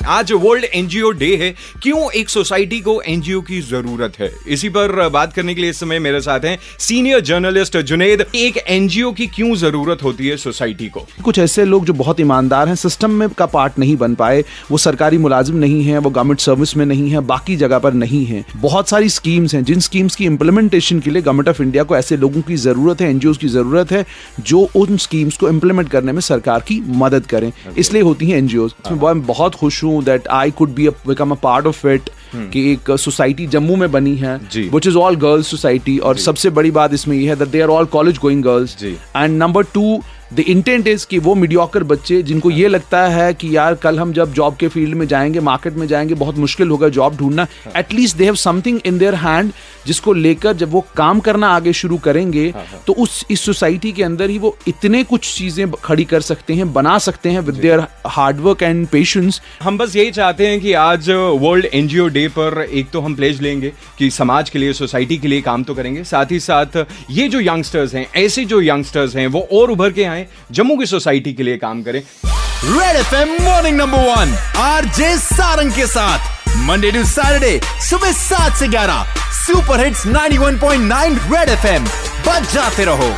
आज world NGO day है क्यों एक सोसाइटी को एनजीओ की ज़रूरत है? इसी पर बात करने के लिए इस समय मेरे साथ हैं सीनियर जर्नलिस्ट जुनेद एक एनजीओ की क्यों ज़रूरत होती है सोसाइटी को? कुछ ऐसे लोग जो बहुत ईमानदार हैं सिस्टम में का पार्ट नहीं बन पाए वो सरकारी मुलाजिम नहीं है वो गवर्नमेंट सर्विस में नहीं है बाकी जगह पर नहीं है। बहुत सारी स्कीम्स हैं जिन स्कीम्स की इंप्लीमेंटेशन के लिए गवर्नमेंट ऑफ़ इंडिया को ऐसे लोगों की ज़रूरत है एनजीओ की ज़रूरत है जो उन स्कीम्स को इम्प्लीमेंट करने में सरकार की मदद करें। इसलिए होती है एनजीओ मैं बहुत खुश हूँ that I could be become a part of it कि एक सोसाइटी जम्मू में बनी है which is all girls society और सबसे बड़ी बात इसमें यह है that they are all college going girls and number two the intent is कि वो मीडियोकर बच्चे जिनको ये लगता है कि यार कल हम जब जॉब के फ़ील्ड में जाएँगे मार्केट में जाएँगे बहुत मुश्किल होगा जॉब ढूंढना। At least they have something in their hand जिसको लेकर जब वो काम करना आगे शुरू करेंगे तो उस इस सोसाइटी के अंदर ही वो इतने कुछ चीज़ें खड़ी कर सकते हैं बना सकते हैं with their hard work and patience हम बस यही चाहते हैं कि आज वर्ल्ड एनजीओ डे पर एक तो हम प्लेज लेंगे कि समाज के लिए सोसाइटी के लिए काम तो करेंगे साथ ही साथ ये जो यंगस्टर्स हैं ऐसे जो यंगस्टर्स हैं वो और उभर के आए जम्मू की सोसाइटी के लिए काम करें। Red F M morning number one R J Sarang के साथ। मंडे टू सैटरडे सुबह सात से ग्यारह। Super hits 91.9 red F M बच जाते रहो।